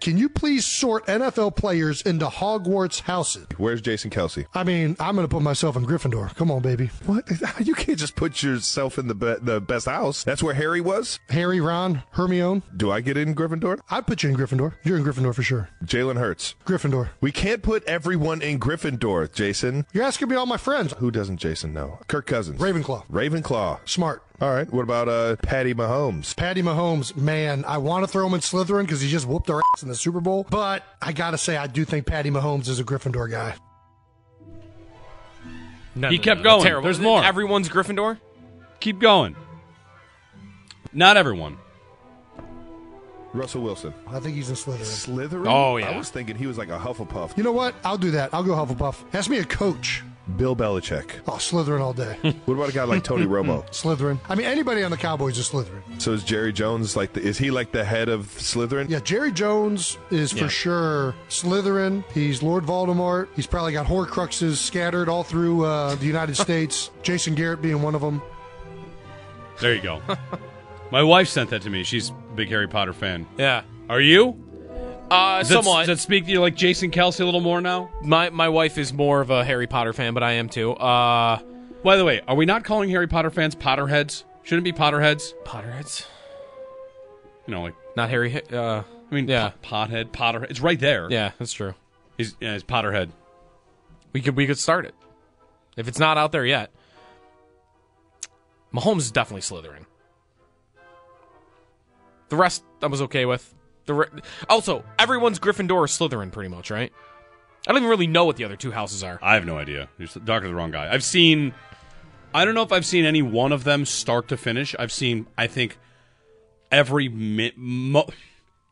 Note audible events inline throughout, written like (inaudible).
Can you please sort NFL players into Hogwarts houses? Where's Jason Kelce? I mean, I'm going to put myself in Gryffindor. Come on, baby. What? (laughs) You can't just put yourself in the be- the best house. That's where Harry was. Harry, Ron, Hermione. Do I get in Gryffindor? I'd put you in Gryffindor. You're in Gryffindor for sure. Jalen Hurts. Gryffindor. We can't put everyone in Gryffindor, Jason. You're asking me all my friends. Who doesn't Jason know? Kirk Cousins. Ravenclaw. Ravenclaw. Smart. All right. What about uh, Patty Mahomes? Patty Mahomes, man, I want to throw him in Slytherin because he just whooped our ass in the Super Bowl. But I got to say, I do think Patty Mahomes is a Gryffindor guy. No, He no, kept no, going. Terrible. There's more. Everyone's Gryffindor. Keep going. Not everyone. Russell Wilson. I think he's in Slytherin. Slytherin? Oh, yeah. I was thinking he was like a Hufflepuff. You know what? I'll do that. I'll go Hufflepuff. Ask me a coach. Bill Belichick. Oh, Slytherin all day. (laughs) What about a guy like Tony (laughs) Romo? Slytherin. I mean, anybody on the Cowboys is Slytherin. So is Jerry Jones like the, is he like the head of Slytherin? Yeah, Jerry Jones is for Yeah. sure Slytherin. He's Lord Voldemort. He's probably got Horcruxes scattered all through uh, the United (laughs) States. Jason Garrett being one of them. There you go. My wife sent that to me. She's a big Harry Potter fan. Yeah. Are you? Uh, Does that, somewhat. does that speak to you like Jason Kelce a little more now? my my wife is more of a Harry Potter fan, but I am too. Uh, By the way, are we not calling Harry Potter fans Potterheads? Shouldn't it be Potterheads? Potterheads, You know, like not Harry. Uh, I mean, Yeah. pot, pothead, Potterhead. It's right there. yeah, that's true. he's, yeah, he's Potterhead. We could we could start it if it's not out there yet. Mahomes is definitely Slytherin. The rest I was okay with. The re- also everyone's Gryffindor or Slytherin, pretty much, right? I don't even really know what the other two houses are. I have no idea. You're talking to the wrong guy. I've seen. I don't know if I've seen any one of them start to finish. I've seen. I think every mi- mo-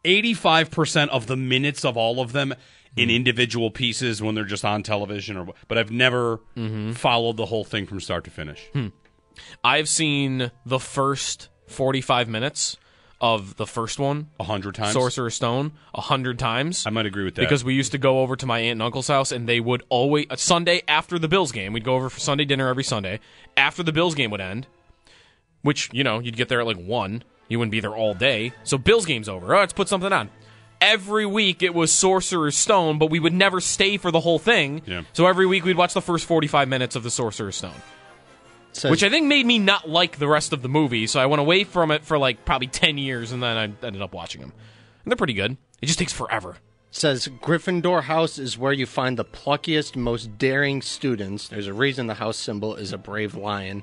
85% of the minutes of all of them in hmm. individual pieces when they're just on television or but I've never mm-hmm. followed the whole thing from start to finish. Hmm. I've seen the first forty-five minutes of the first one, A hundred times. Sorcerer's Stone, a hundred times. I might agree with that. because we used to go over to my aunt and uncle's house and they would always a sunday after the bills game we'd go over for sunday dinner every sunday after the bills game would end which you know you'd get there at like 1 you wouldn't be there all day so bills game's over oh, let's put something on every week it was sorcerer's stone but we would never stay for the whole thing Yeah. so every week we'd watch the first 45 minutes of the sorcerer's stone Says, which i think made me not like the rest of the movie so i went away from it for like probably 10 years and then i ended up watching them and they're pretty good it just takes forever says Gryffindor House is where you find the pluckiest, most daring students. There's a reason the house symbol is a brave lion.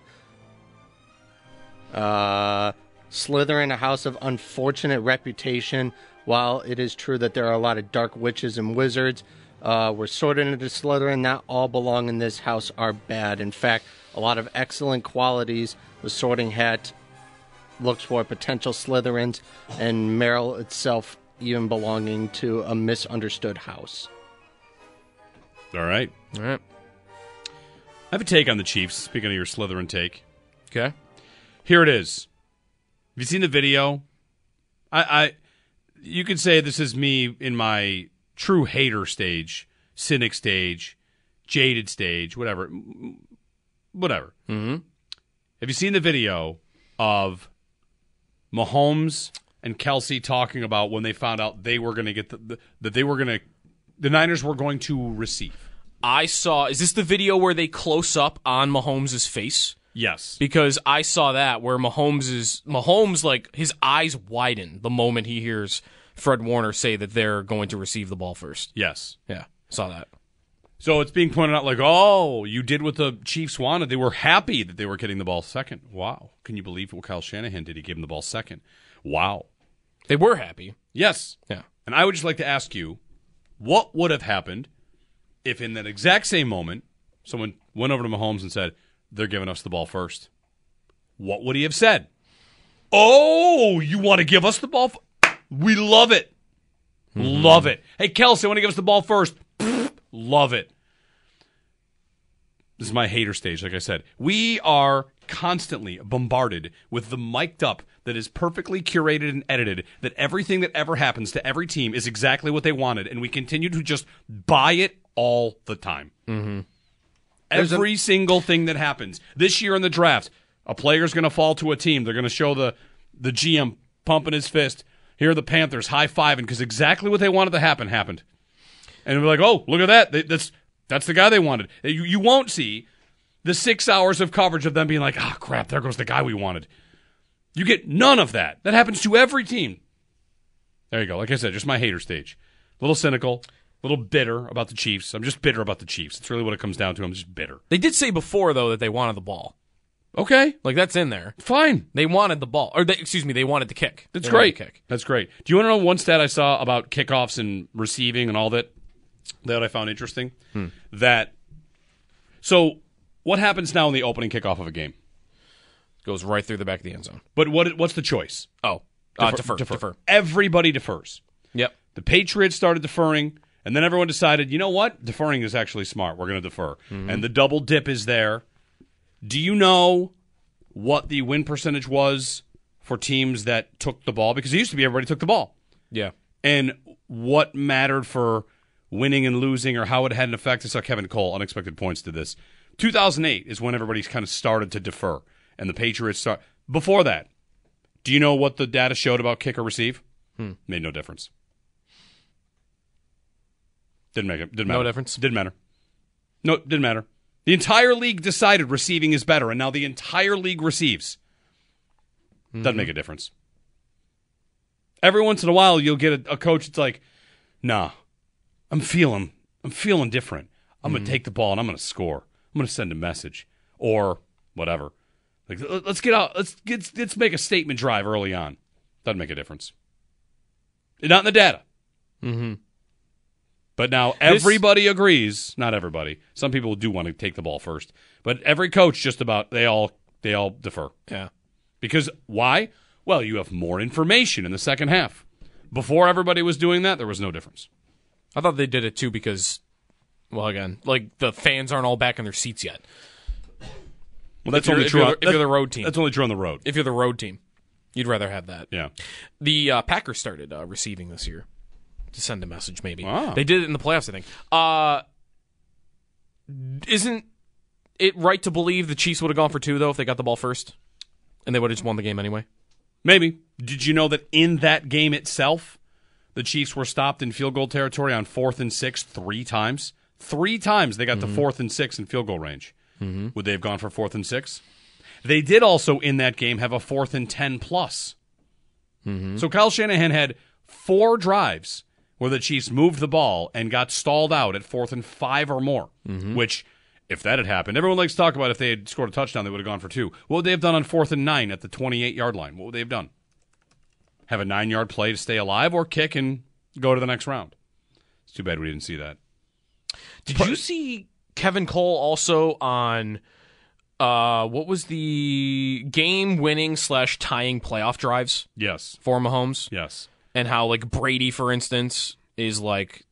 Uh, Slytherin, a house of unfortunate reputation. While it is true that there are a lot of dark witches and wizards, uh, we're sorted into Slytherin. Not all belong in this house are bad. In fact, a lot of excellent qualities. The Sorting Hat looks for potential Slytherins, and Merlin itself even belonging to a misunderstood house. All right. all right I have a take on the Chiefs. Speaking of your Slytherin take, okay here it is. Have you seen the video? I, I you could say this is me in my true hater stage, cynic stage, jaded stage, whatever, whatever. Mm-hmm. Have you seen the video of Mahomes and Kelce talking about when they found out they were going to get the, the that they were going to the Niners were going to receive? I saw. Is this the video where they close up on Mahomes' face? Yes. Because I saw that where Mahomes is Mahomes like his eyes widen the moment he hears Fred Warner say that they're going to receive the ball first. Yes. Yeah, saw that. So it's being pointed out like, oh, you did what the Chiefs wanted. They were happy that they were getting the ball second. Wow. Can you believe what Kyle Shanahan did? He gave them the ball second. Wow. They were happy. Yes. Yeah. And I would just like to ask you, what would have happened if in that exact same moment someone went over to Mahomes and said, they're giving us the ball first? What would he have said? Oh, you want to give us the ball? F- we love it. Mm-hmm. Love it. Hey, Kelce, want to give us the ball first? Love it. This is my hater stage, like I said. We are constantly bombarded with the mic'd up that is perfectly curated and edited, that everything that ever happens to every team is exactly what they wanted, and we continue to just buy it all the time. Mm-hmm. Every single thing that happens. This year in the draft, a player's going to fall to a team. They're going to show the, the GM pumping his fist. Here are the Panthers high fiving because exactly what they wanted to happen happened. And we're like, oh, look at that. They, that's that's the guy they wanted. You, you won't see the six hours of coverage of them being like, ah, crap, there goes the guy we wanted. You get none of that. That happens to every team. There you go. Like I said, just my hater stage. A little cynical, a little bitter about the Chiefs. I'm just bitter about the Chiefs. That's really what it comes down to. I'm just bitter. They did say before though that they wanted the ball. Okay, Like that's in there. fine. They wanted the ball, or they, excuse me, they wanted the kick. That's They great. kick. That's great. Do you want to know one stat I saw about kickoffs and receiving and all that that I found interesting? That so what happens now in the opening kickoff of a game? Goes right through the back of the end zone. But what what's the choice? Oh, uh, defer, defer. Everybody defers. Yep. The Patriots started deferring, and then everyone decided, you know what? Deferring is actually smart. We're going to defer. And the double dip is there. Do you know what the win percentage was for teams that took the ball? Because it used to be everybody took the ball. Yeah. And what mattered for winning and losing or how it had an effect? I saw Kevin Cole, unexpected points to this. 2008 is when everybody's kind of started to defer. And the Patriots start. Before that, do you know what the data showed about kick or receive? Hmm. Made no difference. Didn't make it. Didn't matter. No difference? Didn't matter. No, didn't matter. The entire league decided receiving is better, and now the entire league receives. Doesn't mm-hmm. make a difference. Every once in a while, you'll get a, a coach that's like, "Nah, I'm feeling, I'm feeling different. I'm gonna take the ball and I'm gonna score. I'm gonna send a message or whatever. Like, let- let's get out. Let's get, let's make a statement drive early on. Doesn't make a difference. Not in the data. Mm-hmm. But now everybody agrees. Not everybody. Some people do want to take the ball first, but every coach just about they all they all defer. Yeah. Because why? Well, you have more information in the second half. Before everybody was doing that, there was no difference. I thought they did it too because, well, again, like the fans aren't all back in their seats yet. Well, that's If only if true. you're if you're the road team. That's only true on the road. If you're the road team, you'd rather have that. Yeah. The uh, Packers started uh, receiving this year to send a message. Maybe Wow. they did it in the playoffs. I think. Uh, isn't it right to believe the Chiefs would have gone for two though if they got the ball first, and they would have just won the game anyway? Maybe. Did you know that in that game itself, the Chiefs were stopped in field goal territory on fourth and six three times? Three times they got to mm-hmm. fourth and six in field goal range. Mm-hmm. Would they have gone for fourth and six? They did also in that game have a fourth and 10 plus. Mm-hmm. So Kyle Shanahan had four drives where the Chiefs moved the ball and got stalled out at fourth and five or more, which. If that had happened, everyone likes to talk about if they had scored a touchdown, they would have gone for two. What would they have done on fourth and nine at the 28 yard line? What would they have done? Have a nine yard play to stay alive or kick and go to the next round? It's too bad we didn't see that. Did you see Kevin Cole also on uh, what was the game winning slash tying playoff drives Yes. for Mahomes? Yes. and how like Brady, for instance, is like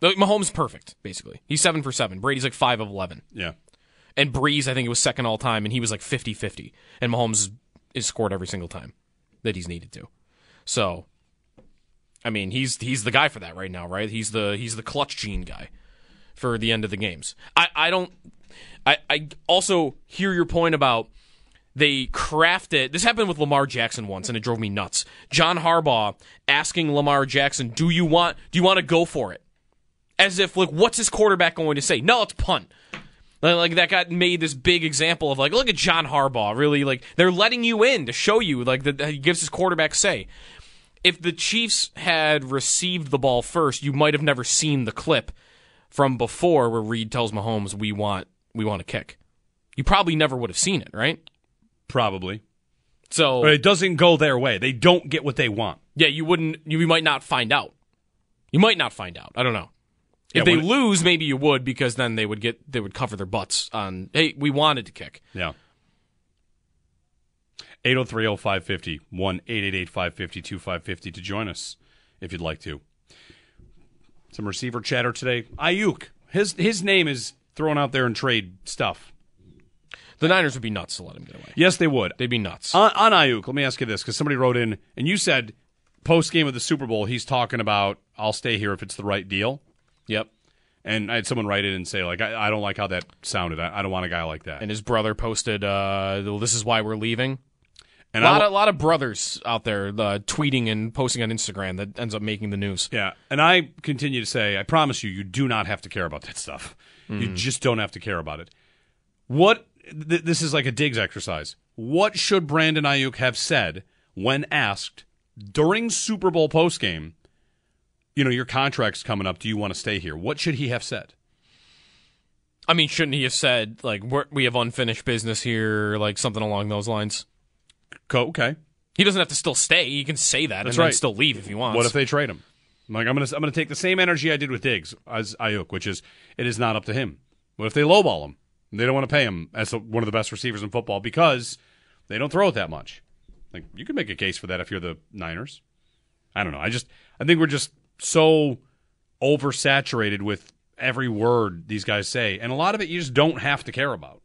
like, Mahomes perfect basically. He's seven for seven. Brady's like five of eleven, Yeah. and Brees I think it was second all time, and he was like 50-50. and Mahomes is scored every single time that he's needed to. So, I mean, he's he's the guy for that right now, right? He's the he's the clutch gene guy for the end of the games. I I don't. I I also hear your point about they crafted this happened with Lamar Jackson once and it drove me nuts. John Harbaugh asking Lamar Jackson, "Do you want do you want to go for it?" As if like what's his quarterback going to say? No, it's punt. Like, that got made this big example of like look at John Harbaugh, really like they're letting you in to show you like that he gives his quarterback say. if the Chiefs had received the ball first, you might have never seen the clip from before where Reid tells Mahomes we want we want a kick. You probably never would have seen it, right? Probably. So But it doesn't go their way. They don't get what they want. yeah, you wouldn't. You might not find out. You might not find out. I don't know. Yeah, If they it- lose, maybe you would because then they would get they would cover their butts on. Hey, we wanted to kick. Yeah. 803 0550 1 888 550 2550 to join us if you'd like to. Some receiver chatter today. Aiyuk. His his name is thrown out there in trade stuff. The Niners would be nuts to let him get away. Yes, they would. They'd be nuts. On, on Aiyuk, let me ask you this because somebody wrote in and you said post game of the Super Bowl, he's talking about I'll stay here if it's the right deal. Yep. And I had someone write in and say like I, I don't like how that sounded. I, I don't want a guy like that. And his brother posted, uh, "Well, "This is why we're leaving." And a lot, I, of, lot of brothers out there uh, tweeting and posting on Instagram that ends up making the news. Yeah, and I continue to say, I promise you, you do not have to care about that stuff. You just don't have to care about it. What th- this is like a digs exercise. What should Brandon Aiyuk have said when asked during Super Bowl postgame? You know, your contract's coming up. Do you want to stay here? What should he have said? I mean, shouldn't he have said like we're, we have unfinished business here, like something along those lines? Okay. He doesn't have to still stay. He can say that That's and then right. still leave if he wants. What if they trade him? I'm like, I'm gonna I'm gonna take the same energy I did with Diggs as Aiyuk, which is it is not up to him. What if they lowball him? They don't want to pay him as one of the best receivers in football because they don't throw it that much. Like you can make a case for that if you're the Niners. I don't know. I just I think we're just so oversaturated with every word these guys say, and a lot of it you just don't have to care about.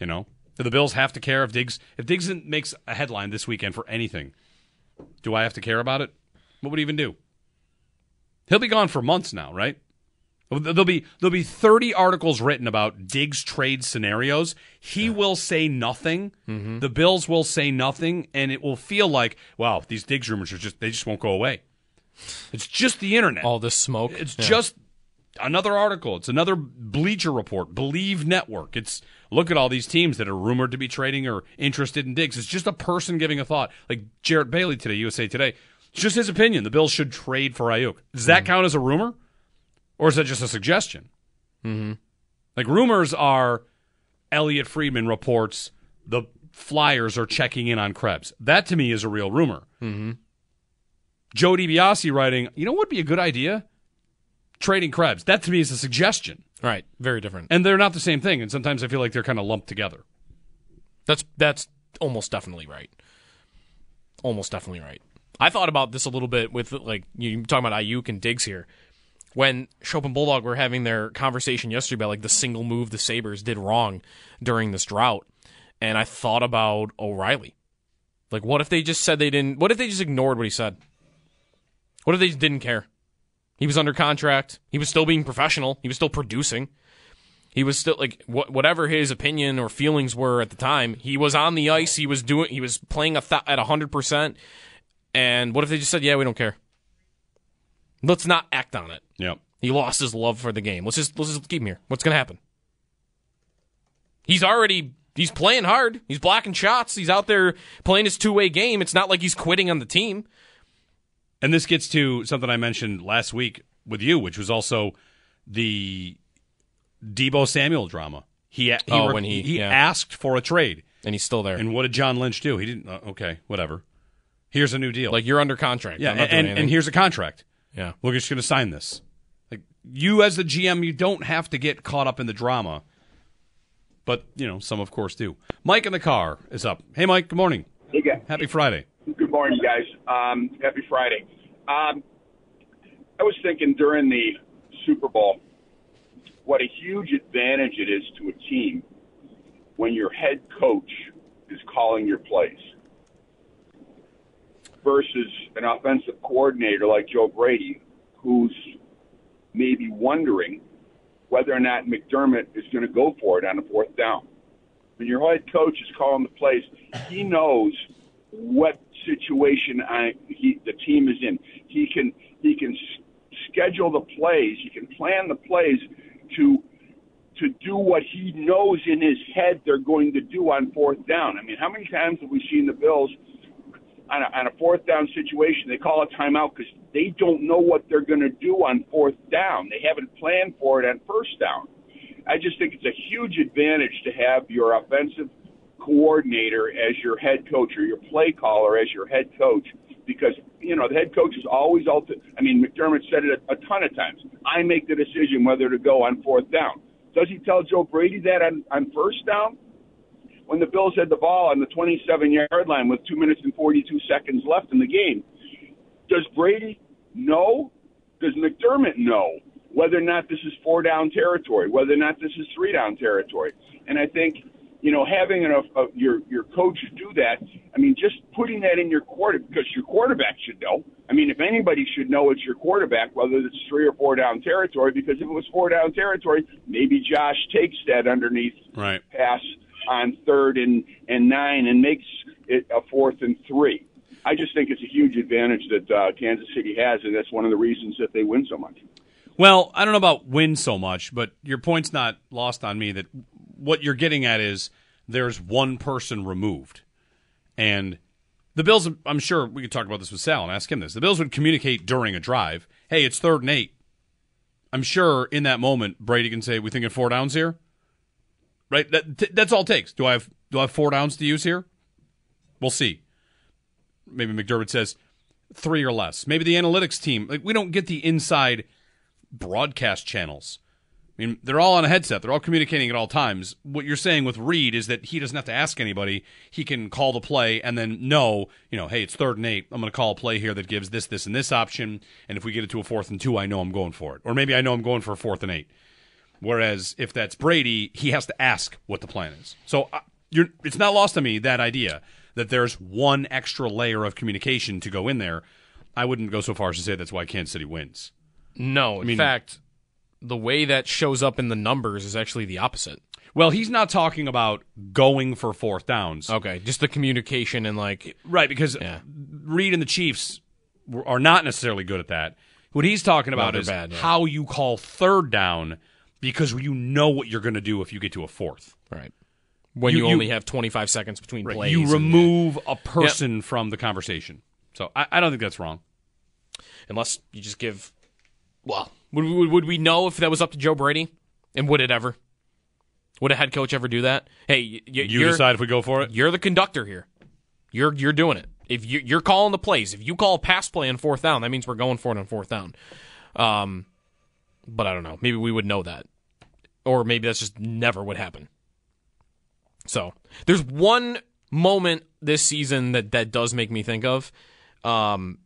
You know, do the Bills have to care if Diggs if Diggs makes a headline this weekend for anything? Do I have to care about it? What would he even do? He'll be gone for months now, right? There'll be there'll be 30 articles written about Diggs trade scenarios. He will say nothing. Mm-hmm. The Bills will say nothing, and it will feel like, wow, these Diggs rumors are just they just won't go away. It's just the internet. all this smoke? It's Yeah. just another article. It's another Bleacher Report, Believe Network. It's look at all these teams that are rumored to be trading or interested in Diggs. It's just a person giving a thought. Like Jarrett Bailey today, USA Today. It's just his opinion. The Bills should trade for Aiyuk. Does that count as a rumor, or is that just a suggestion? Mm-hmm. Like rumors are, Elliotte Friedman reports the Flyers are checking in on Krebs. That to me is a real rumor. Mm-hmm. Joe DiBiase writing, you know what would be a good idea? Trading Krebs. That to me is a suggestion. right. Very different. And they're not the same thing. And sometimes I feel like they're kind of lumped together. That's that's almost definitely right. Almost definitely right. I thought about this a little bit with like you talking about Aiyuk and Diggs here. When Schopp and Bulldog were having their conversation yesterday about like the single move the Sabres did wrong during this drought, and I thought about O'Reilly. Like, what if they just said they didn't? What if they just ignored what he said? What if they didn't care? He was under contract. He was still being professional. He was still producing. He was still like wh- whatever his opinion or feelings were at the time. He was on the ice. He was doing. He was playing a th- at hundred percent. And what if they just said, "Yeah, we don't care. Let's not act on it." Yep. He lost his love for the game. Let's just let's just keep him here. What's gonna happen? He's already he's playing hard. He's blocking shots. He's out there playing his two way game. It's not like he's quitting on the team. And this gets to something I mentioned last week with you, which was also the Deebo Samuel drama. He, he Oh, when he- he yeah. asked for a trade, And he's still there. and what did John Lynch do? He didn't. Uh, okay, whatever. Here's a new deal. like you're under contract. yeah, I'm not and, doing and, and here's a contract. yeah. We're just going to sign this. Like you, as the GM, you don't have to get caught up in the drama, but you know some, of course, do. Mike in the car is up. Hey, Mike. Good morning. Hey, guys. Happy Friday. Morning, guys. Um, happy Friday. Um, I was thinking during the Super Bowl, what a huge advantage it is to a team when your head coach is calling your plays versus an offensive coordinator like Joe Brady, who's maybe wondering whether or not McDermott is going to go for it on a fourth down. When your head coach is calling the plays, he knows what situation I, he, the team is in. He can he can schedule the plays. He can plan the plays to to do what he knows in his head they're going to do on fourth down. I mean, how many times have we seen the Bills on a, on a fourth down situation, they call a timeout because they don't know what they're going to do on fourth down. They haven't planned for it on first down. I just think it's a huge advantage to have your offensive coordinator as your head coach or your play caller as your head coach because you know the head coach is always ulti- I mean McDermott said it a, a ton of times. I make the decision whether to go on fourth down. Does he tell Joe Brady that on, on first down? When the Bills had the ball on the 27 yard line with two minutes and 42 seconds left in the game, does Brady know? Does McDermott know whether or not this is four down territory, whether or not this is three down territory? And I think you know, having enough of your your coach do that. I mean, just putting that in your quarter because your quarterback should know. I mean, if anybody should know, it's your quarterback, whether it's three or four down territory. Because if it was four down territory, maybe Josh takes that underneath right. pass on third and and nine and makes it a fourth and three. I just think it's a huge advantage that uh, Kansas City has, and that's one of the reasons that they win so much. Well, I don't know about win so much, but your point's not lost on me that what you're getting at is there's one person removed. And the Bills, I'm sure we could talk about this with Sal and ask him this. The Bills would communicate during a drive, hey, it's third and eight. I'm sure in that moment, Brady can say, we thinking four downs here? Right? That, that's all it takes. Do I have do I have four downs to use here? We'll see. Maybe McDermott says three or less. Maybe the analytics team. Like we don't get the inside broadcast channels. I mean, they're all on a headset. They're all communicating at all times. What you're saying with Reid is that he doesn't have to ask anybody. He can call the play and then know, you know, hey, it's third and eight. I'm going to call a play here that gives this, this, and this option. And if we get it to a fourth and two, I know I'm going for it. Or maybe I know I'm going for a fourth and eight. Whereas if that's Brady, he has to ask what the plan is. So uh, you're, it's not lost on me that idea that there's one extra layer of communication to go in there. I wouldn't go so far as to say that's why Kansas City wins. No, in mean- fact, the way that shows up in the numbers is actually the opposite. Well, he's not talking about going for fourth downs. Okay, just the communication and like Right, because Yeah. Reid and the Chiefs are not necessarily good at that. What he's talking about is bad, yeah. how you call third down because you know what you're going to do if you get to a fourth. right when You- you, you- only have 25 seconds between Right. plays. You and- remove a person from the conversation. So I, I don't think that's wrong. unless you just give. Well, would, would would we know if that was up to Joe Brady? And would it ever? Would a head coach ever do that? Hey, y- You decide if we go for it. You're the conductor here. You're you're doing it. If you, you're calling the plays, if you call a pass play on fourth down, that means we're going for it on fourth down. Um, but I don't know. Maybe we would know that, or maybe that's just never would happen. So there's one moment this season that that does make me think of, um,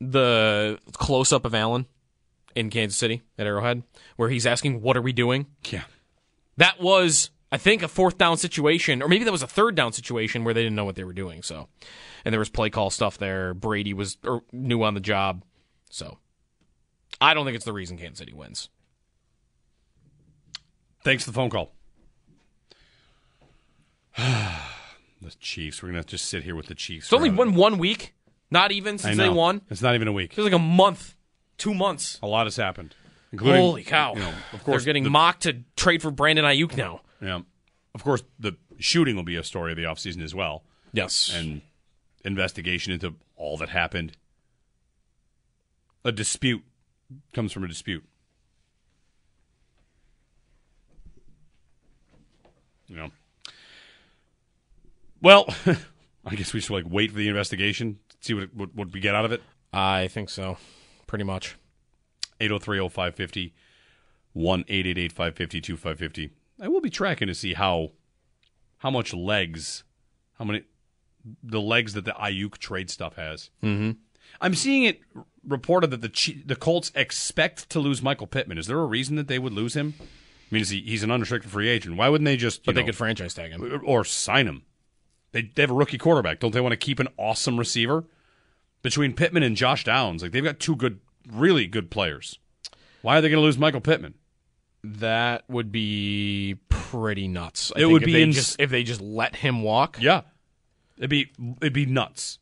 the close up of Allen in Kansas City at Arrowhead, where he's asking, "What are we doing?" Yeah. That was, I think, a fourth down situation, or maybe that was a third down situation where they didn't know what they were doing. So, and there was play call stuff there. Brady was or, new on the job, so I don't think it's the reason Kansas City wins. Thanks for the phone call. (sighs) the Chiefs. We're going to just sit here with the Chiefs. It's only been one week, not even since they won. It's not even a week. It's like a month, two months. A lot has happened. Including, Holy cow! You know, of course, they're getting the- mocked to trade for Brandon Aiyuk now. Yeah. Of course, the shooting will be a story of the offseason as well. Yes, And investigation into all that happened. A dispute comes from a dispute. You know. Well, (laughs) I guess we should like wait for the investigation, see what what, what we get out of it. I think so, pretty much. 803-0550, 1-888-550-2550. I will be tracking to see how how much legs, how many the legs that the Aiyuk trade stuff has. Mm-hmm. I'm seeing it reported that the the Colts expect to lose Michael Pittman. Is there a reason that they would lose him? I mean, is he, he's an unrestricted free agent. Why wouldn't they just? But they could franchise tag him. or, or sign him. They, they have a rookie quarterback. Don't they want to keep an awesome receiver? Between Pittman and Josh Downs, like they've got two good, really good players. Why are they going to lose Michael Pittman? That would be pretty nuts. I It think would if be they ins- just if they just let him walk. Yeah, it'd be it'd be nuts.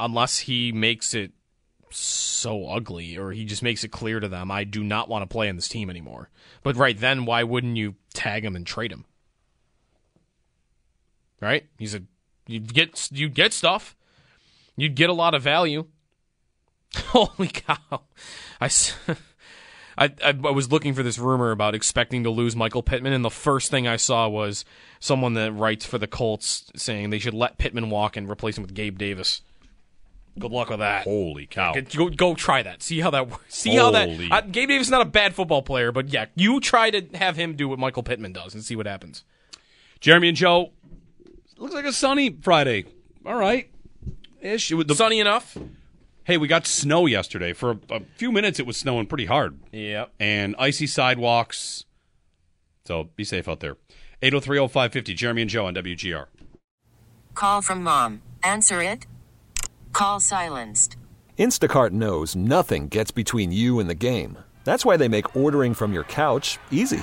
unless he makes it so ugly or he just makes it clear to them I do not want to play on this team anymore. But right then why wouldn't you tag him and trade him? Right? He's a you get you get stuff. You'd get a lot of value. (laughs) Holy cow! (laughs) I, I, I was looking for this rumor about expecting to lose Michael Pittman, and the first thing I saw was someone that writes for the Colts saying they should let Pittman walk and replace him with Gabe Davis. Good luck with that. Holy cow! Go, go try that. See how that works. See how that. Holy- Uh, Gabe Davis is not a bad football player, but yeah, you try to have him do what Michael Pittman does and see what happens. Jeremy and Joe. Looks like a sunny Friday. All right, ish. It was the- Sunny enough. Hey, we got snow yesterday. For a, a few minutes, it was snowing pretty hard. Yep. And icy sidewalks. So be safe out there. 8030550, Jeremy and Joe on WGR. Call from mom. Answer it. Call silenced. Instacart knows nothing gets between you and the game. That's why they make ordering from your couch easy.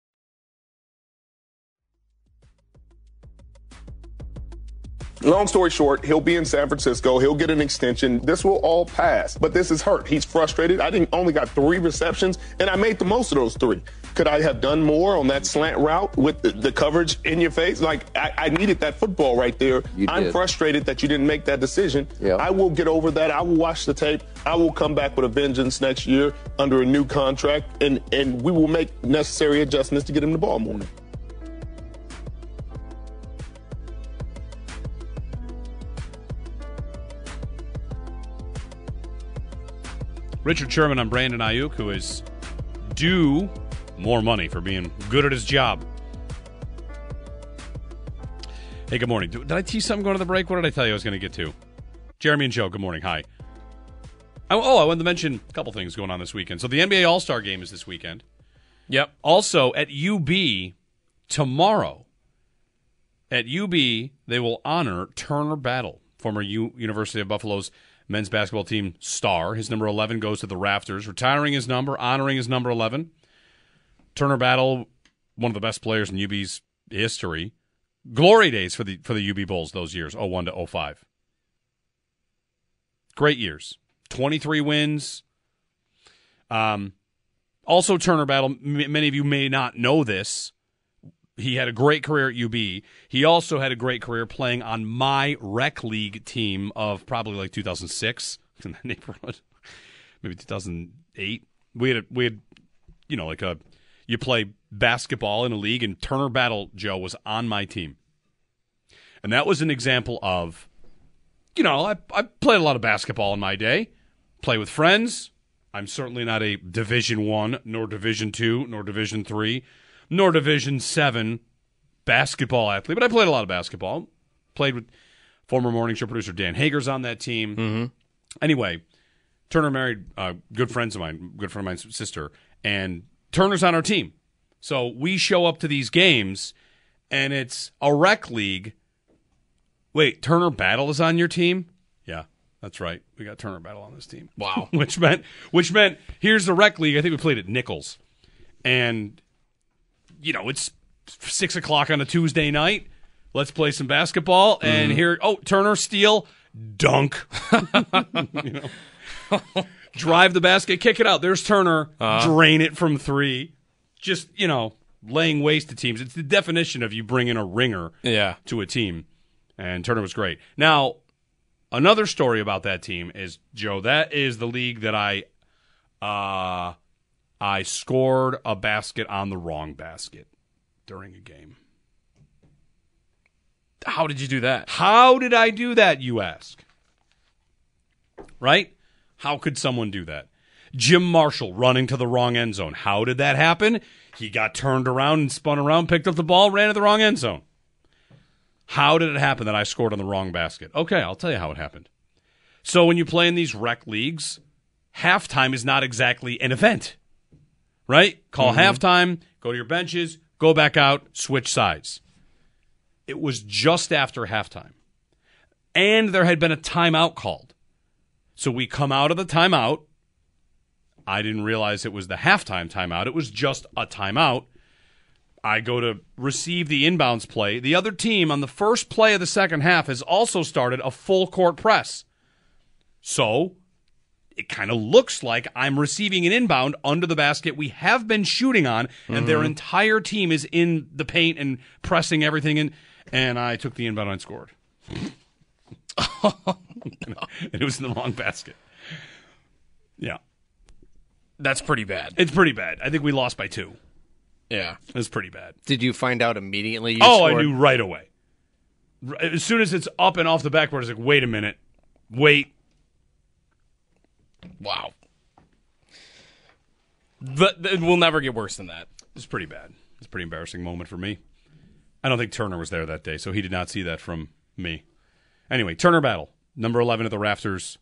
Long story short, he'll be in San Francisco. He'll get an extension. This will all pass. But this is hurt. He's frustrated. I didn't only got three receptions, and I made the most of those three. Could I have done more on that slant route with the, the coverage in your face? Like I, I needed that football right there. I'm frustrated that you didn't make that decision. Yeah. I will get over that. I will watch the tape. I will come back with a vengeance next year under a new contract, and and we will make necessary adjustments to get him the ball more. Mm. Richard Sherman on Brandon Aiyuk, who is due more money for being good at his job. Hey, good morning. Did I tease something going to the break? What did I tell you I was going to get to? Jeremy and Joe, good morning. Hi. Oh, oh, I wanted to mention a couple things going on this weekend. So the NBA All Star game is this weekend. Yep. Also at UB tomorrow. At UB, they will honor Turner Battle, former U- University of Buffalo's men's basketball team star. His number 11 goes to the rafters, retiring his number, honoring his number 11. Turner Battle, one of the best players in UB's history. Glory days for the for the UB Bulls those years, 01 to 05. Great years. 23 wins. Um, also, Turner Battle, m- many of you may not know this. He had a great career at UB. He also had a great career playing on my rec league team of probably like 2006 (laughs) in that neighborhood, maybe 2008. We had a, we had, you know, like a you play basketball in a league, and Turner Battle Joe was on my team, and that was an example of, you know, I I played a lot of basketball in my day, play with friends. I'm certainly not a Division One, nor Division Two, nor Division Three, nor Division Seven basketball athlete, but I played a lot of basketball. Played with former morning show producer Dan Hager's on that team. Mm-hmm. Anyway, Turner married uh, good friends of mine, good friend of mine's sister, and Turner's on our team. So we show up to these games, and it's a rec league. Wait, Turner Battle is on your team? Yeah, that's right. We got Turner Battle on this team. Wow. (laughs) which meant which meant here's the rec league. I think we played at Nichols, and you know it's six o'clock on a Tuesday night. Let's play some basketball, and Mhm. here oh Turner steal dunk. (laughs) you know. Drive the basket, kick it out. There's Turner. Uh-huh. Drain it from three. Just you know, laying waste to teams. It's the definition of you bring in a ringer Yeah. to a team. And Turner was great. Now, another story about that team is Joe. That is the league that I, uh, I scored a basket on the wrong basket during a game. How did you do that? How did I do that? You ask. Right? How could someone do that? Jim Marshall running to the wrong end zone. How did that happen? He got turned around and spun around, picked up the ball, ran to the wrong end zone. How did it happen that I scored on the wrong basket? Okay, I'll tell you how it happened. So when you play in these rec leagues, halftime is not exactly an event. Right? Call Mhm. halftime, go to your benches, go back out, switch sides. It was just after halftime. And there had been a timeout called. So we come out of the timeout. I didn't realize it was the halftime timeout. It was just a timeout. I go to receive the inbounds play. The other team on the first play of the second half has also started a full court press. So it kind of looks like I'm receiving an inbound under the basket we have been shooting on, and their Mhm. entire team is in the paint and pressing everything in. And I took the inbound and scored. and (laughs) it was in the wrong basket. Yeah. That's pretty bad. It's pretty bad. I think we lost by two. Yeah. It was pretty bad. Did you find out immediately? You oh, scored? I knew right away. As soon as it's up and off the backboard, it's like, wait a minute. Wait. Wow. But it will never get worse than that. It's pretty bad. It's a pretty embarrassing moment for me. I don't think Turner was there that day, so he did not see that from me. Anyway, Turner battle, number 11 at the Rafters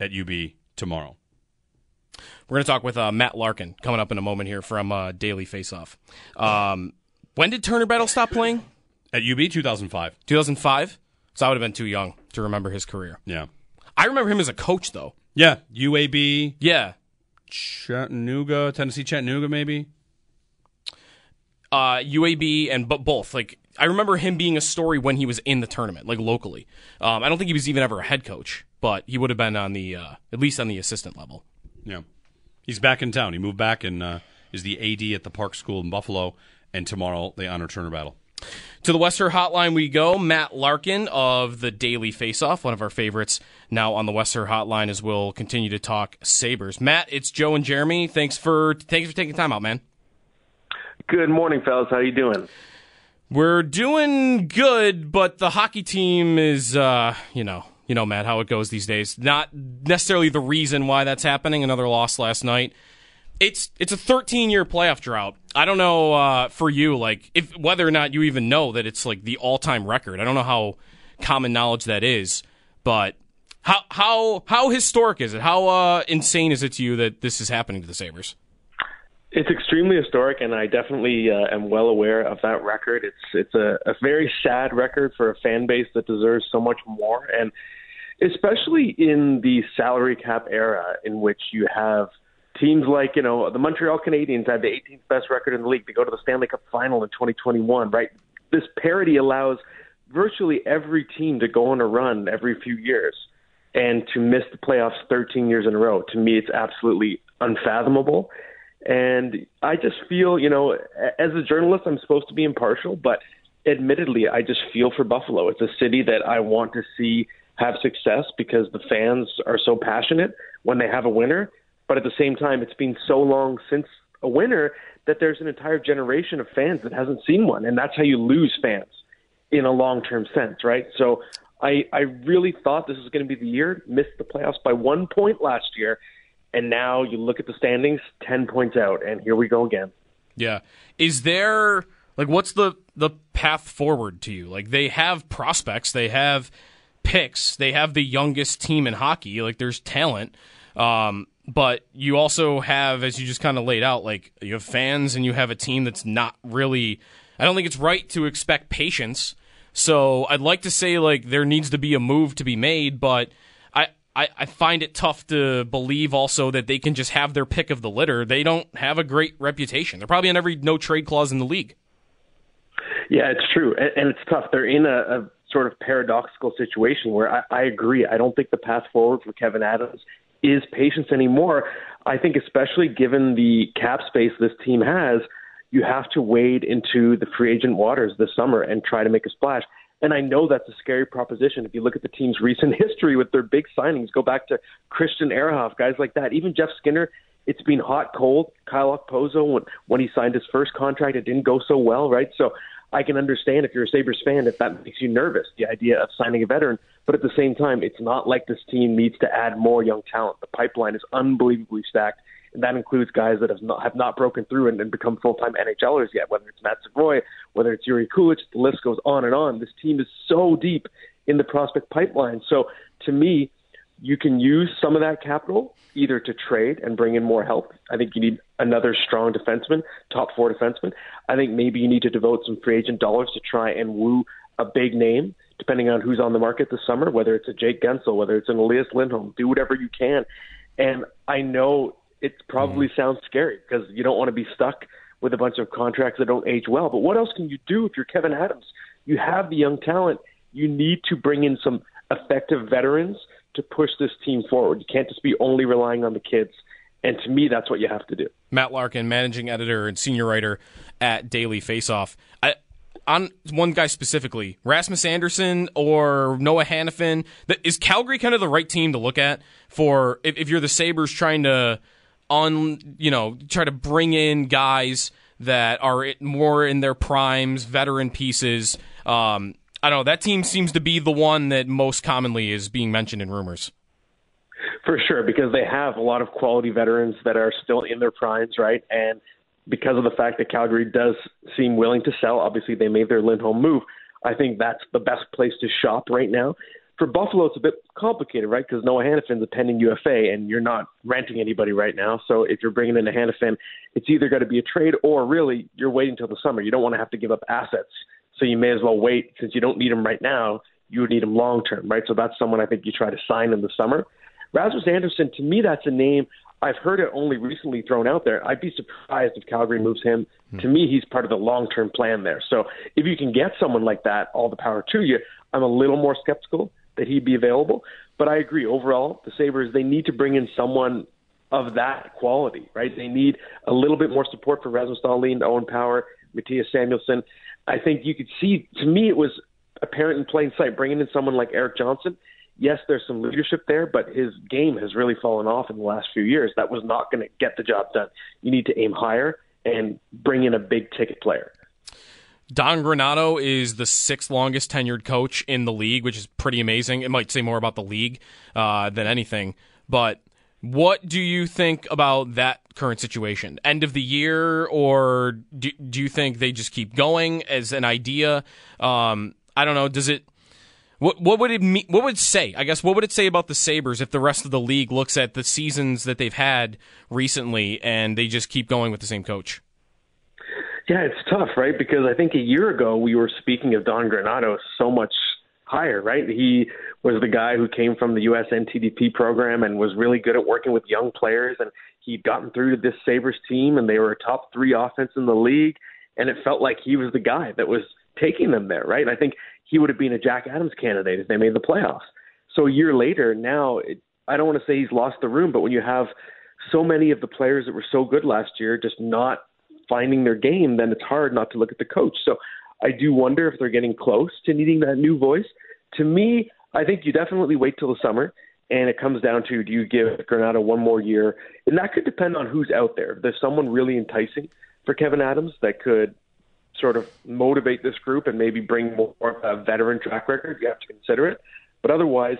at UB tomorrow. We're going to talk with uh, Matt Larkin coming up in a moment here from uh, Daily Faceoff. Um, when did Turner Battle stop playing? At UB, 2005. 2005? So I would have been too young to remember his career. Yeah. I remember him as a coach, though. Yeah, UAB. Yeah. Chattanooga, Tennessee Chattanooga, maybe. Uh, UAB and but both. Like I remember him being a story when he was in the tournament, like locally. Um, I don't think he was even ever a head coach, but he would have been on the uh, at least on the assistant level. Yeah. He's back in town. He moved back and uh, is the AD at the Park School in Buffalo. And tomorrow they honor Turner Battle. To the Western Hotline we go. Matt Larkin of the Daily Faceoff, one of our favorites, now on the Western Hotline as we'll continue to talk Sabres. Matt, it's Joe and Jeremy. Thanks for thanks for taking time out, man. Good morning, fellas. How you doing? We're doing good, but the hockey team is, uh, you know, you know, Matt, how it goes these days. Not necessarily the reason why that's happening. Another loss last night. It's it's a 13 year playoff drought. I don't know uh, for you, like if whether or not you even know that it's like the all time record. I don't know how common knowledge that is, but how how how historic is it? How uh, insane is it to you that this is happening to the Sabres? It's extremely historic, and I definitely uh, am well aware of that record. It's it's a, a very sad record for a fan base that deserves so much more, and especially in the salary cap era, in which you have teams like you know the Montreal Canadiens had the 18th best record in the league to go to the Stanley Cup final in 2021. Right, this parity allows virtually every team to go on a run every few years and to miss the playoffs 13 years in a row. To me, it's absolutely unfathomable. And I just feel, you know, as a journalist, I'm supposed to be impartial, but admittedly, I just feel for Buffalo. It's a city that I want to see have success because the fans are so passionate when they have a winner. But at the same time, it's been so long since a winner that there's an entire generation of fans that hasn't seen one. And that's how you lose fans in a long term sense, right? So I, I really thought this was going to be the year, missed the playoffs by one point last year. And now you look at the standings, 10 points out, and here we go again. Yeah. Is there like what's the the path forward to you? Like they have prospects, they have picks, they have the youngest team in hockey. Like there's talent. Um, but you also have, as you just kind of laid out, like you have fans and you have a team that's not really. I don't think it's right to expect patience. So I'd like to say like there needs to be a move to be made, but I, I, I find it tough to believe also that they can just have their pick of the litter. They don't have a great reputation. They're probably on every no trade clause in the league. Yeah, it's true, and, it's tough. They're in a, a sort of paradoxical situation where I, I agree. I don't think the path forward for Kevyn Adams is patience anymore. I think, especially given the cap space this team has, you have to wade into the free agent waters this summer and try to make a splash. And I know that's a scary proposition. If you look at the team's (laughs) recent history with their big signings, go back to Christian Ehrhoff, guys like that. Even Jeff Skinner, it's been hot, cold. Kyle Okposo, when, when he signed his first contract, it didn't go so well, right? So I can understand if you're a Sabres fan if that makes you nervous, the idea of signing a veteran. But at the same time, it's not like this team needs to add more young talent. The pipeline is unbelievably stacked, and that includes guys that have not have not broken through and, and become full time NHLers yet. Whether it's Matt Savoie, whether it's Jiri Kulich, the list goes on and on. This team is so deep in the prospect pipeline. So to me, you can use some of that capital either to trade and bring in more help. I think you need another strong defenseman, top four defenseman. I think maybe you need to devote some free agent dollars to try and woo a big name, depending on who's on the market this summer, whether it's a Jake Guentzel, whether it's an Elias Lindholm. Do whatever you can. And I know it probably mm. sounds scary because you don't want to be stuck with a bunch of contracts that don't age well. But what else can you do if you're Kevyn Adams? You have the young talent. You need to bring in some effective veterans to push this team forward. You can't just be only relying on the kids. And to me, that's what you have to do. Matt Larkin, managing editor and senior writer at Daily Faceoff. I, on one guy specifically, Rasmus Andersson or Noah Hanifin, is Calgary kind of the right team to look at for if, if you're the Sabres trying to on you know try to bring in guys that are more in their primes, veteran pieces. Um, I don't know. That team seems to be the one that most commonly is being mentioned in rumors. For sure, because they have a lot of quality veterans that are still in their primes, right? And because of the fact that Calgary does seem willing to sell, obviously they made their Lindholm move. I think that's the best place to shop right now. For Buffalo, it's a bit complicated, right? Because Noah Hanifin's a pending UFA, and you're not renting anybody right now. So if you're bringing in a Hanifin, it's either going to be a trade or really you're waiting until the summer. You don't want to have to give up assets so you may as well wait since you don't need him right now. You would need him long term, right? So that's someone I think you try to sign in the summer. Rasmus Andersson, to me, that's a name I've heard it only recently thrown out there. I'd be surprised if Calgary moves him. Hmm. To me, he's part of the long term plan there. So if you can get someone like that, all the power to you. I'm a little more skeptical that he'd be available. But I agree. Overall, the Sabres, they need to bring in someone of that quality, right? They need a little bit more support for Rasmus Dahlin, Owen Power, Mattias Samuelsson. I think you could see. To me, it was apparent in plain sight. Bringing in someone like Erik Johnson, yes, there's some leadership there, but his game has really fallen off in the last few years. That was not going to get the job done. You need to aim higher and bring in a big ticket player. Don Granato is the sixth longest tenured coach in the league, which is pretty amazing. It might say more about the league uh, than anything, but what do you think about that current situation? End of the year, or do, do you think they just keep going as an idea? Um, I don't know. Does it? What what would it mean, What would say? I guess what would it say about the Sabres if the rest of the league looks at the seasons that they've had recently and they just keep going with the same coach? Yeah, it's tough, right? Because I think a year ago we were speaking of Don Granato so much higher, right? He was the guy who came from the US NTDP program and was really good at working with young players and he'd gotten through to this Sabres team and they were a top three offense in the league and it felt like he was the guy that was taking them there, right? I think he would have been a Jack Adams candidate if they made the playoffs. So a year later, now it, I don't want to say he's lost the room, but when you have so many of the players that were so good last year just not finding their game, then it's hard not to look at the coach. So I do wonder if they're getting close to needing that new voice. To me, I think you definitely wait till the summer, and it comes down to do you give Granato one more year, and that could depend on who's out there. There's someone really enticing for Kevyn Adams that could sort of motivate this group and maybe bring more of a veteran track record, you have to consider it. But otherwise,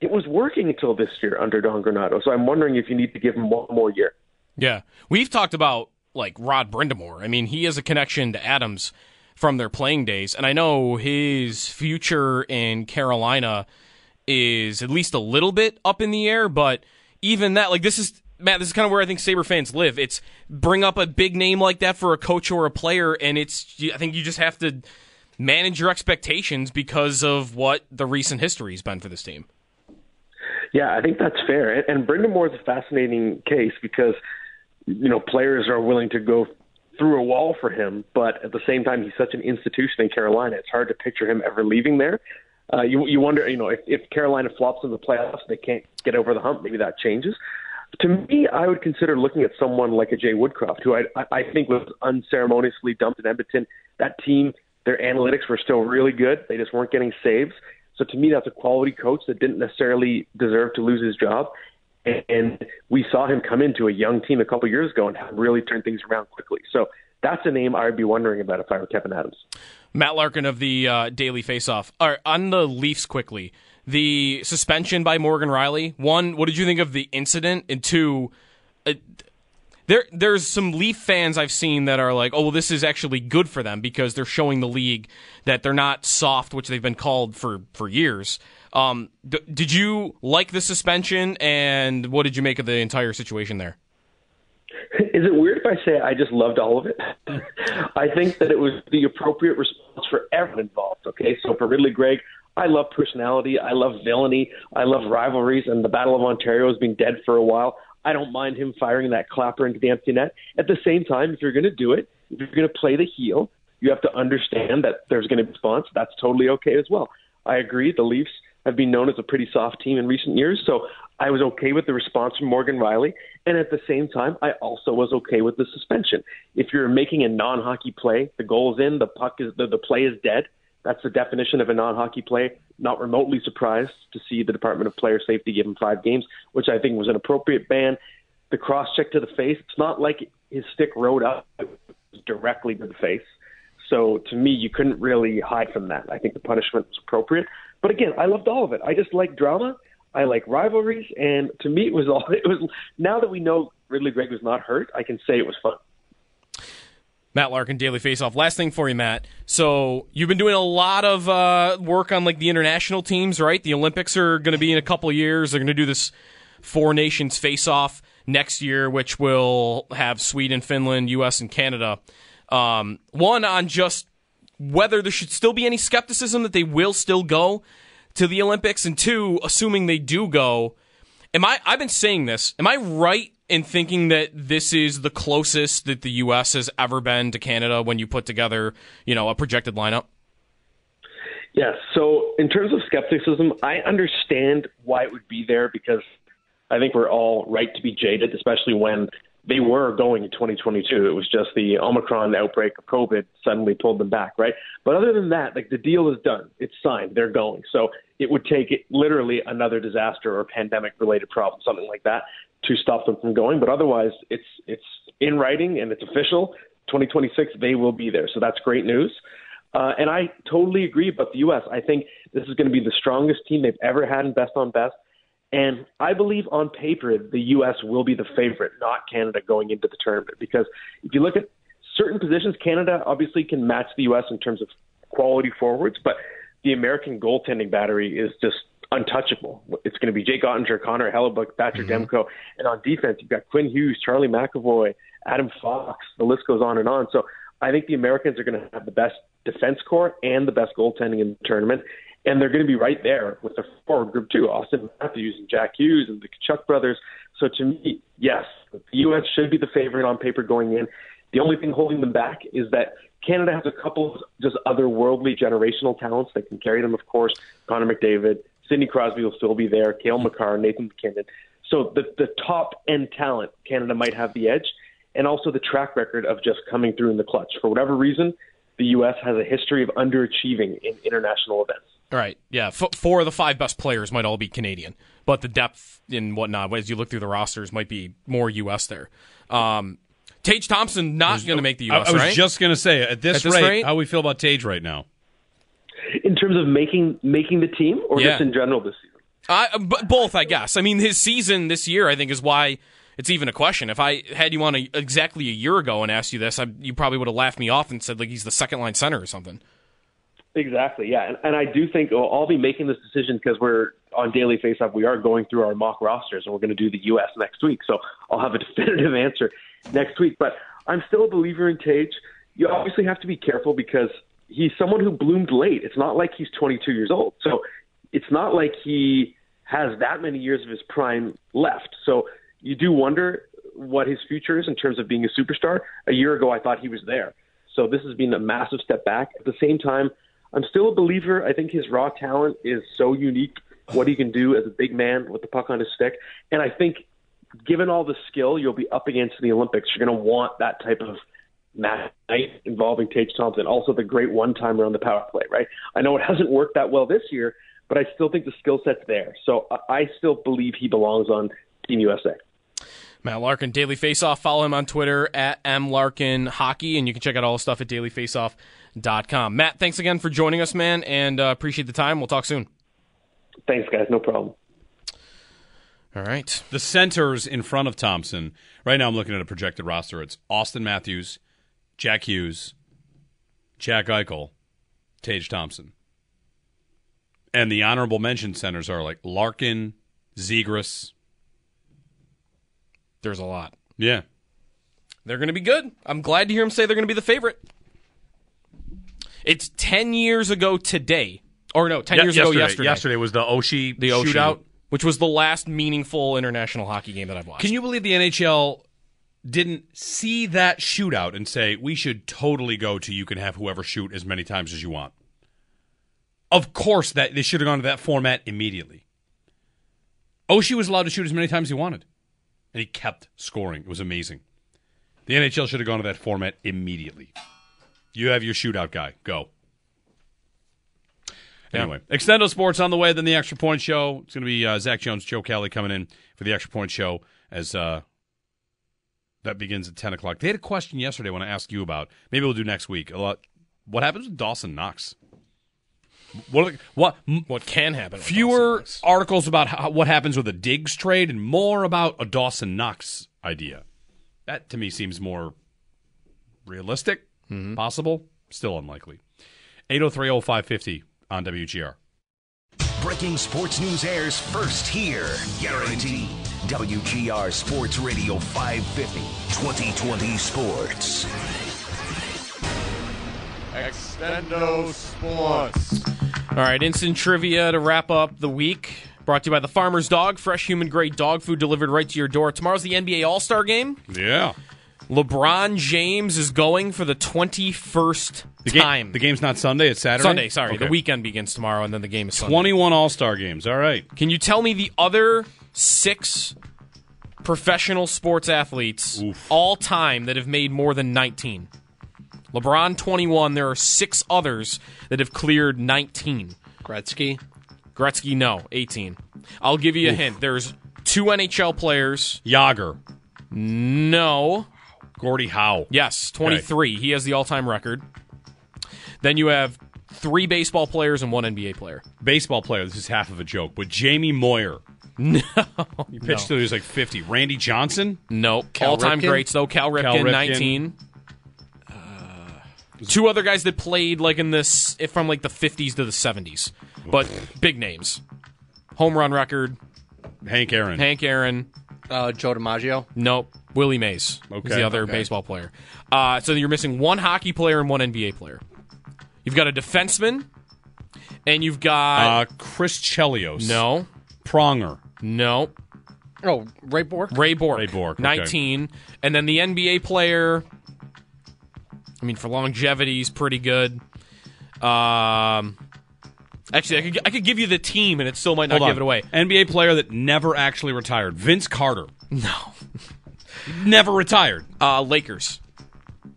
it was working until this year under Don Granato. So I'm wondering if you need to give him one more year. Yeah, we've talked about like Rod Brind'Amour. I mean, he has a connection to Adams from their playing days. And I know his future in Carolina is at least a little bit up in the air, but even that, like, this is. Matt, this is kind of where I think Sabre fans live. It's bring up a big name like that for a coach or a player, and it's I think you just have to manage your expectations because of what the recent history has been for this team. Yeah, I think that's fair. And Brind'Amour is a fascinating case because you know players are willing to go through a wall for him, but at the same time, he's such an institution in Carolina. It's hard to picture him ever leaving there. Uh, you you wonder, you know, if, if Carolina flops in the playoffs, they can't get over the hump. Maybe that changes. To me, I would consider looking at someone like a Jay Woodcroft, who I, I think was unceremoniously dumped in Edmonton. That team, their analytics were still really good. They just weren't getting saves. So to me, that's a quality coach that didn't necessarily deserve to lose his job. And we saw him come into a young team a couple years ago and really turned things around quickly. So that's a name I would be wondering about if I were Kevyn Adams. Matt Larkin of the uh, Daily Faceoff. All right, on the Leafs quickly. The suspension by Morgan Rielly. One, what did you think of the incident? And two, uh, there there's some Leaf fans I've seen that are like, oh, well, this is actually good for them because they're showing the league that they're not soft, which they've been called for for years. Um, d- did you like the suspension, and what did you make of the entire situation there? Is it weird if I say I just loved all of it? (laughs) I think that it was the appropriate response for everyone involved. Okay, so for Ridley Greig, I love personality, I love villainy, I love rivalries, and the Battle of Ontario has been dead for a while. I don't mind him firing that clapper into the empty net. At the same time, if you're going to do it, if you're going to play the heel, you have to understand that there's going to be response. That's totally okay as well. I agree. The Leafs have been known as a pretty soft team in recent years, so I was okay with the response from Morgan Rielly. And at the same time, I also was okay with the suspension. If you're making a non-hockey play, the goal is in, the puck is the, the play is dead. That's the definition of a non-hockey play. Not remotely surprised to see the Department of Player Safety give him five games, which I think was an appropriate ban. The cross-check to the face. It's not like his stick rode up directly to the face. So to me, you couldn't really hide from that. I think the punishment was appropriate. But again, I loved all of it. I just like drama. I like rivalries, and to me, it was all. (laughs) It was now that we know Ridley Greig was not hurt, I can say it was fun. Matt Larkin, Daily Faceoff. Last thing for you, Matt. So you've been doing a lot of uh, work on like the international teams, right? The Olympics are going to be in a couple years. They're going to do this four nations face-off next year, which will have Sweden, Finland, U.S., and Canada. Um, one on just whether there should still be any skepticism that they will still go to the Olympics, and two, assuming they do go, am I? I've been saying this. Am I right in thinking that this is the closest that the U.S. has ever been to Canada when you put together, you know, a projected lineup? Yes. So, in terms of skepticism, I understand why it would be there because I think we're all right to be jaded, especially when they were going in 2022. It was just the Omicron outbreak of COVID suddenly pulled them back, right? But other than that, like the deal is done. It's signed. They're going. So it would take it, literally another disaster or pandemic related problem, something like that, to stop them from going. But otherwise, it's it's in writing and it's official. 2026, they will be there. So that's great news. Uh, and I totally agree about the U.S. I think this is going to be the strongest team they've ever had in best on best. And I believe on paper, the U.S. will be the favorite, not Canada, going into the tournament. Because if you look at certain positions, Canada obviously can match the U.S. in terms of quality forwards, but the American goaltending battery is just untouchable. It's going to be Jake Oettinger, Connor Hellebuyck, Patrick mm-hmm. Demko. And on defense, you've got Quinn Hughes, Charlie McAvoy, Adam Fox. The list goes on and on. So I think the Americans are going to have the best defense core and the best goaltending in the tournament and they're going to be right there with the forward group too. Auston Matthews and Jack Hughes and the Tkachuk brothers. So to me, yes, the U.S. should be the favorite on paper going in. The only thing holding them back is that Canada has a couple of just otherworldly generational talents that can carry them. Of course, Connor McDavid, Sidney Crosby will still be there, Cale Makar, Nathan MacKinnon. So the the top end talent, Canada might have the edge, and also the track record of just coming through in the clutch. For whatever reason, the U.S. has a history of underachieving in international events. Right. Yeah. F- four of the five best players might all be Canadian, but the depth and whatnot, as you look through the rosters, might be more U.S. there. Um, Tage Thompson not going to make the U.S. I, I was right? just going to say at this, At this rate, rate? how we feel about Tage right now. In terms of making making the team, or Yeah. just in general this season. Uh, both, I guess. I mean, his season this year, I think, is why it's even a question. If I had you on a, exactly a year ago and asked you this, I, you probably would have laughed me off and said like he's the second line center or something. Exactly, yeah, and, and I do think well, I'll be making this decision because we're on Daily Faceoff. We are going through our mock rosters, and we're going to do the U.S. next week. So I'll have a (laughs) definitive answer next week. But I'm still a believer in Tage. You obviously have to be careful because he's someone who bloomed late. It's not like he's 22 years old, so it's not like he has that many years of his prime left. So you do wonder what his future is in terms of being a superstar. A year ago, I thought he was there. So this has been a massive step back. At the same time, I'm still a believer. I think his raw talent is so unique, what he can do as a big man with the puck on his stick. And I think given all the skill you'll be up against in the Olympics, you're going to want that type of match night involving Tage Thompson. Also, the great one timer on the power play, right? I know it (laughs) hasn't worked that well this year, but I still think the skill set's there. So I- I still believe he belongs on Team USA. Matt Larkin, Daily Faceoff. Follow him on Twitter at mlarkinhockey, and you can check out all the stuff at dailyfaceoff.com. Matt, thanks again for joining us, man, and uh, appreciate the time. We'll talk soon. Thanks, guys. No problem. All right. The centers in front of Thompson. Right now, I'm looking at a projected roster. It's Austin Matthews, Jack Hughes, Jack Eichel, Tage Thompson. And the honorable mention centers are like Larkin, Zegras. There's a lot. Yeah. They're going to be good. I'm glad to hear him say they're going to be the favorite. It's 10 years ago today. Or no, 10 Ye- years ago yesterday. Yesterday was the Oshie the Oshie, shootout. which was the last meaningful international hockey game that I've watched. Can you believe the NHL didn't see that shootout and say we should totally go to you can have whoever shoot as many times as you want? Of course, that they should have gone to that format immediately. Oshie was allowed to shoot as many times as he wanted, and he kept scoring. It was amazing. The NHL should have gone to that format immediately. You have your shootout guy. Go. Anyway, Extendo Sports on the way. Then the Extra Point Show. It's going to be uh, Zach Jones, Joe Kelly coming in for the Extra Point Show as uh, that begins at ten o'clock. They had a question yesterday when I asked you about. Maybe we'll do next week. A lot. What happens with Dawson Knox? What? What? What can happen? Fewer articles about how, what happens with a Diggs trade, and more about a Dawson Knox idea. That to me seems more realistic, mm-hmm. possible, still unlikely. 8030550 on WGR. Breaking sports news airs first here. Guaranteed. WGR Sports Radio 550. 2020 Sports. Extendo Sports. All right, instant trivia to wrap up the week. Brought to you by the Farmer's Dog, fresh human grade dog food delivered right to your door. Tomorrow's the NBA All Star game. Yeah. LeBron James is going for the 21st The game, time. The game's not Sunday; it's Saturday. Sunday, sorry. Okay. The weekend begins tomorrow, and then the game is Sunday. 21 All Star games. All right. Can you tell me the other six professional sports athletes all time that have made more than 19? LeBron 21. There are six others that have cleared 19. Gretzky. Gretzky, no, 18. I'll give you a Oof. hint. There's two NHL players. Jagr. No. Gordie Howe. Yes, 23. He has the all-time record. Then you have three baseball players and one NBA player. Baseball player. This is half of a joke, but Jamie Moyer. (laughs) No. He pitched till he was like 50. Randy Johnson. No. Cal All-time Ripken? greats though. Cal Ripken, Cal Ripken. 19. Uh, two other guys that played like in this from like the 50s to the 70s, but big names. Home run record. Hank Aaron. Hank Aaron. Uh, Joe DiMaggio. Nope. Willie Mays. is Okay. the other Okay. baseball player. Uh, so you're missing one hockey player and one NBA player. You've got a defenseman, and you've got Uh, Chris Chelios. no Pronger. No Oh, Ray Bourque. Ray Bourque. Ray Bourque, okay. 19, and then the NBA player. I mean, for longevity, he's pretty good. Um, actually, I could I could give you the team, and it still might not Hold give on. it away. NBA player that never actually retired. Vince Carter. (laughs) No. Never retired. Uh, Lakers.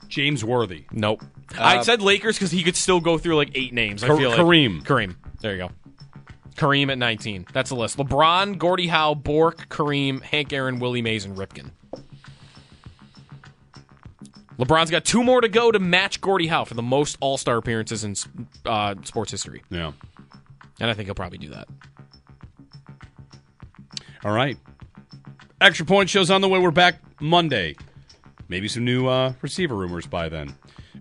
James Worthy. Nope. Uh, I said Lakers because he could still go through like eight names. I feel like Kareem. Kareem. There you go. Kareem at 19. That's the list. LeBron, Gordie Howe, Bourque, Kareem, Hank Aaron, Willie Mays, and Ripken. LeBron's got two more to go to match Gordie Howe for the most All Star appearances in uh, sports history. Yeah. And I think he'll probably do that. All right. Extra point shows on the way. We're back Monday. Maybe some new uh, receiver rumors by then.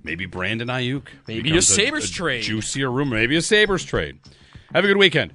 Maybe Brandon Aiyuk. Maybe a Sabres trade. Juicier rumor. Maybe a Sabres trade. Have a good weekend.